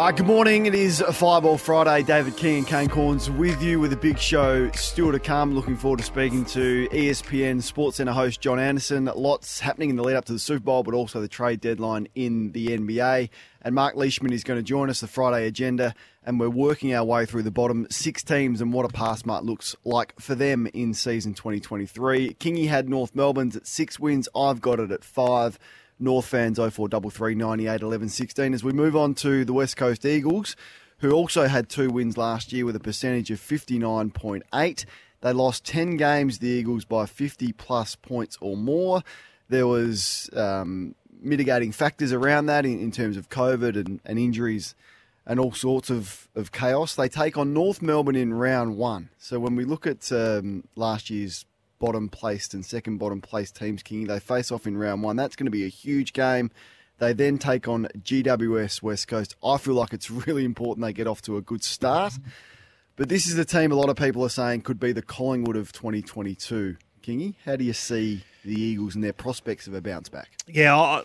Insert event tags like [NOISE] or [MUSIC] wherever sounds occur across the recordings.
Uh, good morning. It is Fireball Friday. David King and Kane Cornes with you with a big show still to come. Looking forward to speaking to ESPN SportsCenter host John Anderson. Lots happening in the lead up to the Super Bowl, but also the trade deadline in the NBA. And Mark Leishman is going to join us the Friday agenda, and we're working our way through the bottom six teams and what a pass mark looks like for them in season 2023. Kingy had North Melbourne's at six wins. I've got it at five. North fans 0433 98 11 16. As we move on to the West Coast Eagles, who also had two wins last year with a percentage of 59.8. They lost 10 games, the Eagles, by 50 plus points or more. There was um, mitigating factors around that in, in terms of COVID and, and injuries and all sorts of, of chaos. They take on North Melbourne in round one. So when we look at um, last year's bottom placed and second bottom placed teams, Kingy. They face off in round one. That's going to be a huge game. They then take on GWS West Coast. I feel like it's really important they get off to a good start. But this is the team a lot of people are saying could be the Collingwood of 2022. Kingy, how do you see the Eagles and their prospects of a bounce back? Yeah, I,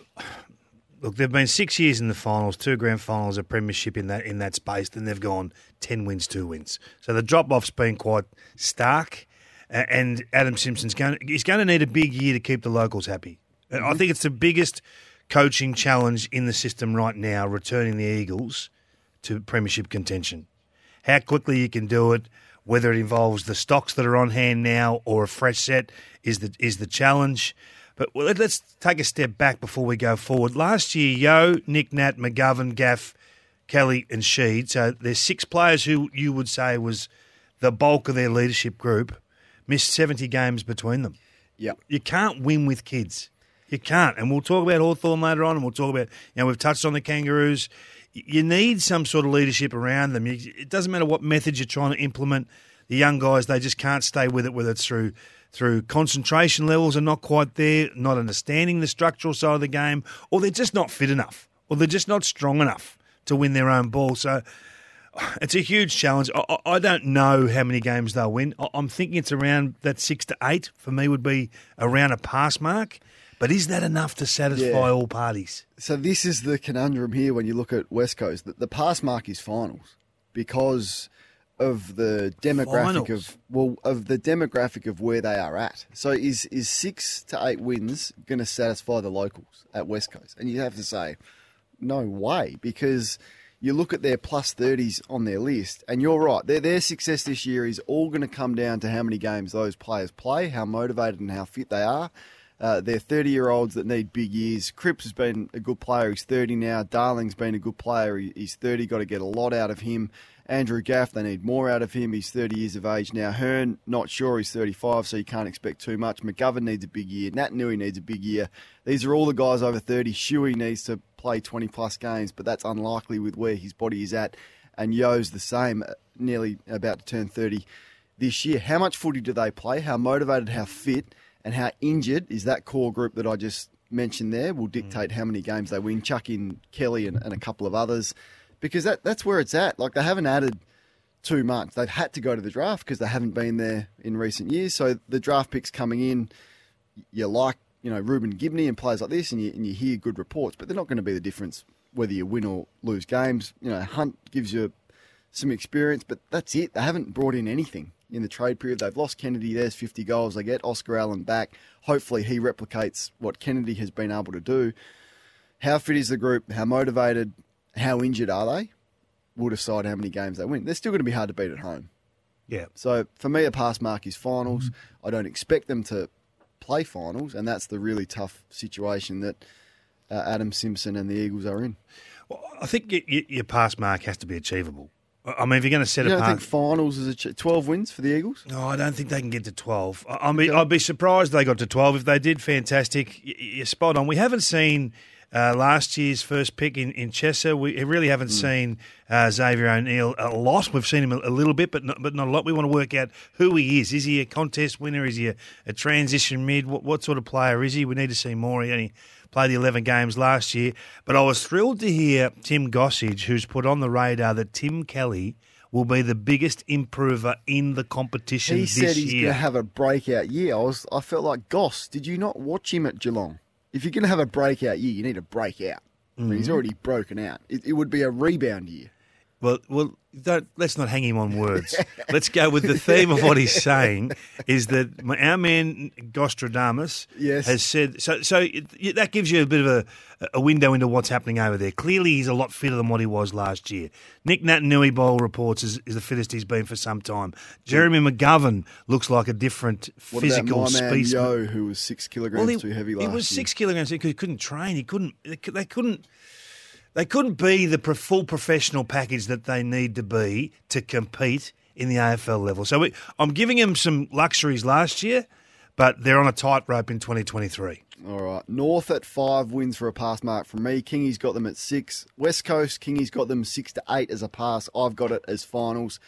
look, they've been six years in the finals, two grand finals, a premiership in that in that space. Then they've gone ten wins, two wins. So the drop off's been quite stark. And Adam Simpson's going. He's going to need a big year to keep the locals happy. And I mm-hmm. think it's the biggest coaching challenge in the system right now. Returning the Eagles to premiership contention. How quickly you can do it, whether it involves the stocks that are on hand now or a fresh set, is the is the challenge. But well, let's take a step back before we go forward. Last year, Yeo, Nick Nat, McGovern, Gaff, Kelly, and Sheed. So there's six players who you would say was the bulk of their leadership group. Missed 70 games between them. Yep. You can't win with kids. You can't. And we'll talk about Hawthorn later on, and we'll talk about, you know, we've touched on the Kangaroos. You need some sort of leadership around them. You- It doesn't matter what methods you're trying to implement. The young guys, they just can't stay with it, whether it's through through concentration levels are not quite there, not understanding the structural side of the game, or they're just not fit enough, or they're just not strong enough to win their own ball. So it's a huge challenge. I, I- don't know how many games they'll win. I- I'm thinking it's around that six to eight for me would be around a pass mark. But is that enough to satisfy Yeah. all parties? So this is the conundrum here when you look at West Coast. The, the pass mark is finals because of the demographic Finals? of well of the demographic of where they are at. So is is six to eight wins going to satisfy the locals at West Coast? And you have to say, no way, because you look at their plus plus thirties on their list, and you're right. Their their success this year is all going to come down to how many games those players play, how motivated and how fit they are. Uh, they're 30 year olds that need big years. Cripps has been a good player. He's 30 now. Darling's been a good player. He- He's 30. Got to get a lot out of him. Andrew Gaff, they need more out of him. He's 30 years of age now. Hurn, not sure. He's 35, so you can't expect too much. McGovern needs a big year. Naitanui needs a big year. These are all the guys over 30. Shuey needs to play 20 plus games, but that's unlikely with where his body is at. And Yeo's the same, uh, nearly about to turn 30 this year. How much footy do they play? How motivated, how fit, and how injured is that core group that I just mentioned there will dictate how many games they win. Chuck in Kelly and, and a couple of others because that, that's where it's at. Like they haven't added too much. They've had to go to the draft because they haven't been there in recent years. So the draft picks coming in, you like, you know, Reuben Ginbey and players like this, and you, and you hear good reports, but they're not going to be the difference whether you win or lose games. You know, Hunt gives you some experience, but that's it. They haven't brought in anything in the trade period. They've lost Kennedy. There's 50 goals. They get Oscar Allen back. Hopefully, he replicates what Kennedy has been able to do. How fit is the group? How motivated? How injured are they? Will decide how many games they win. They're still going to be hard to beat at home. Yeah. So for me, a pass mark is finals. Mm-hmm. I don't expect them to play finals, and that's the really tough situation that uh, Adam Simpson and the Eagles are in. Well, I think y y your pass mark has to be achievable. I mean, if you're going to set You a don't pass, think finals is a ch- 12 wins for the Eagles? No, I don't think they can get to 12. I I mean, I'd be surprised they got to 12. If they did, fantastic. You're spot on. We haven't seen uh, last year's first pick in, in Chesser. We really haven't seen uh, Xavier O'Neill a lot. We've seen him a, a little bit, but not, but not a lot. We want to work out who he is. Is he a contest winner? Is he a, a transition mid? What, what sort of player is he? We need to see more. He only played the 11 games last year. But I was thrilled to hear Tim Gossage, who's put on the radar that Tim Kelly will be the biggest improver in the competition He this said he's year. going to have a breakout year. I was, I felt like Goss. Did you not watch him at Geelong? If you're going to have a breakout year, you need to break out. I mean, Mm-hmm. he's already broken out. It, it would be a rebound year. Well, well, don't, let's not hang him on words. let's go with the theme of what he's [LAUGHS] saying is that our man Gostradamus Yes. has said so. So it, that gives you a bit of a, a window into what's happening over there. Clearly, he's a lot fitter than what he was last year. Nick Naitanui Bowl reports is, is the fittest he's been for some time. Hmm. Jeremy McGovern looks like a different What physical about my man. Yeo, who was six kilograms too heavy last He was year? six kilograms because he couldn't train. He couldn't. They couldn't. They couldn't be the full professional package that they need to be to compete in the AFL level. So we, I'm giving them some luxuries last year, but they're on a tightrope in 2023. All right. North at five wins for a pass mark from me. Kingy's got them at six. West Coast, Kingy's got them six to eight as a pass. I've got it as finals.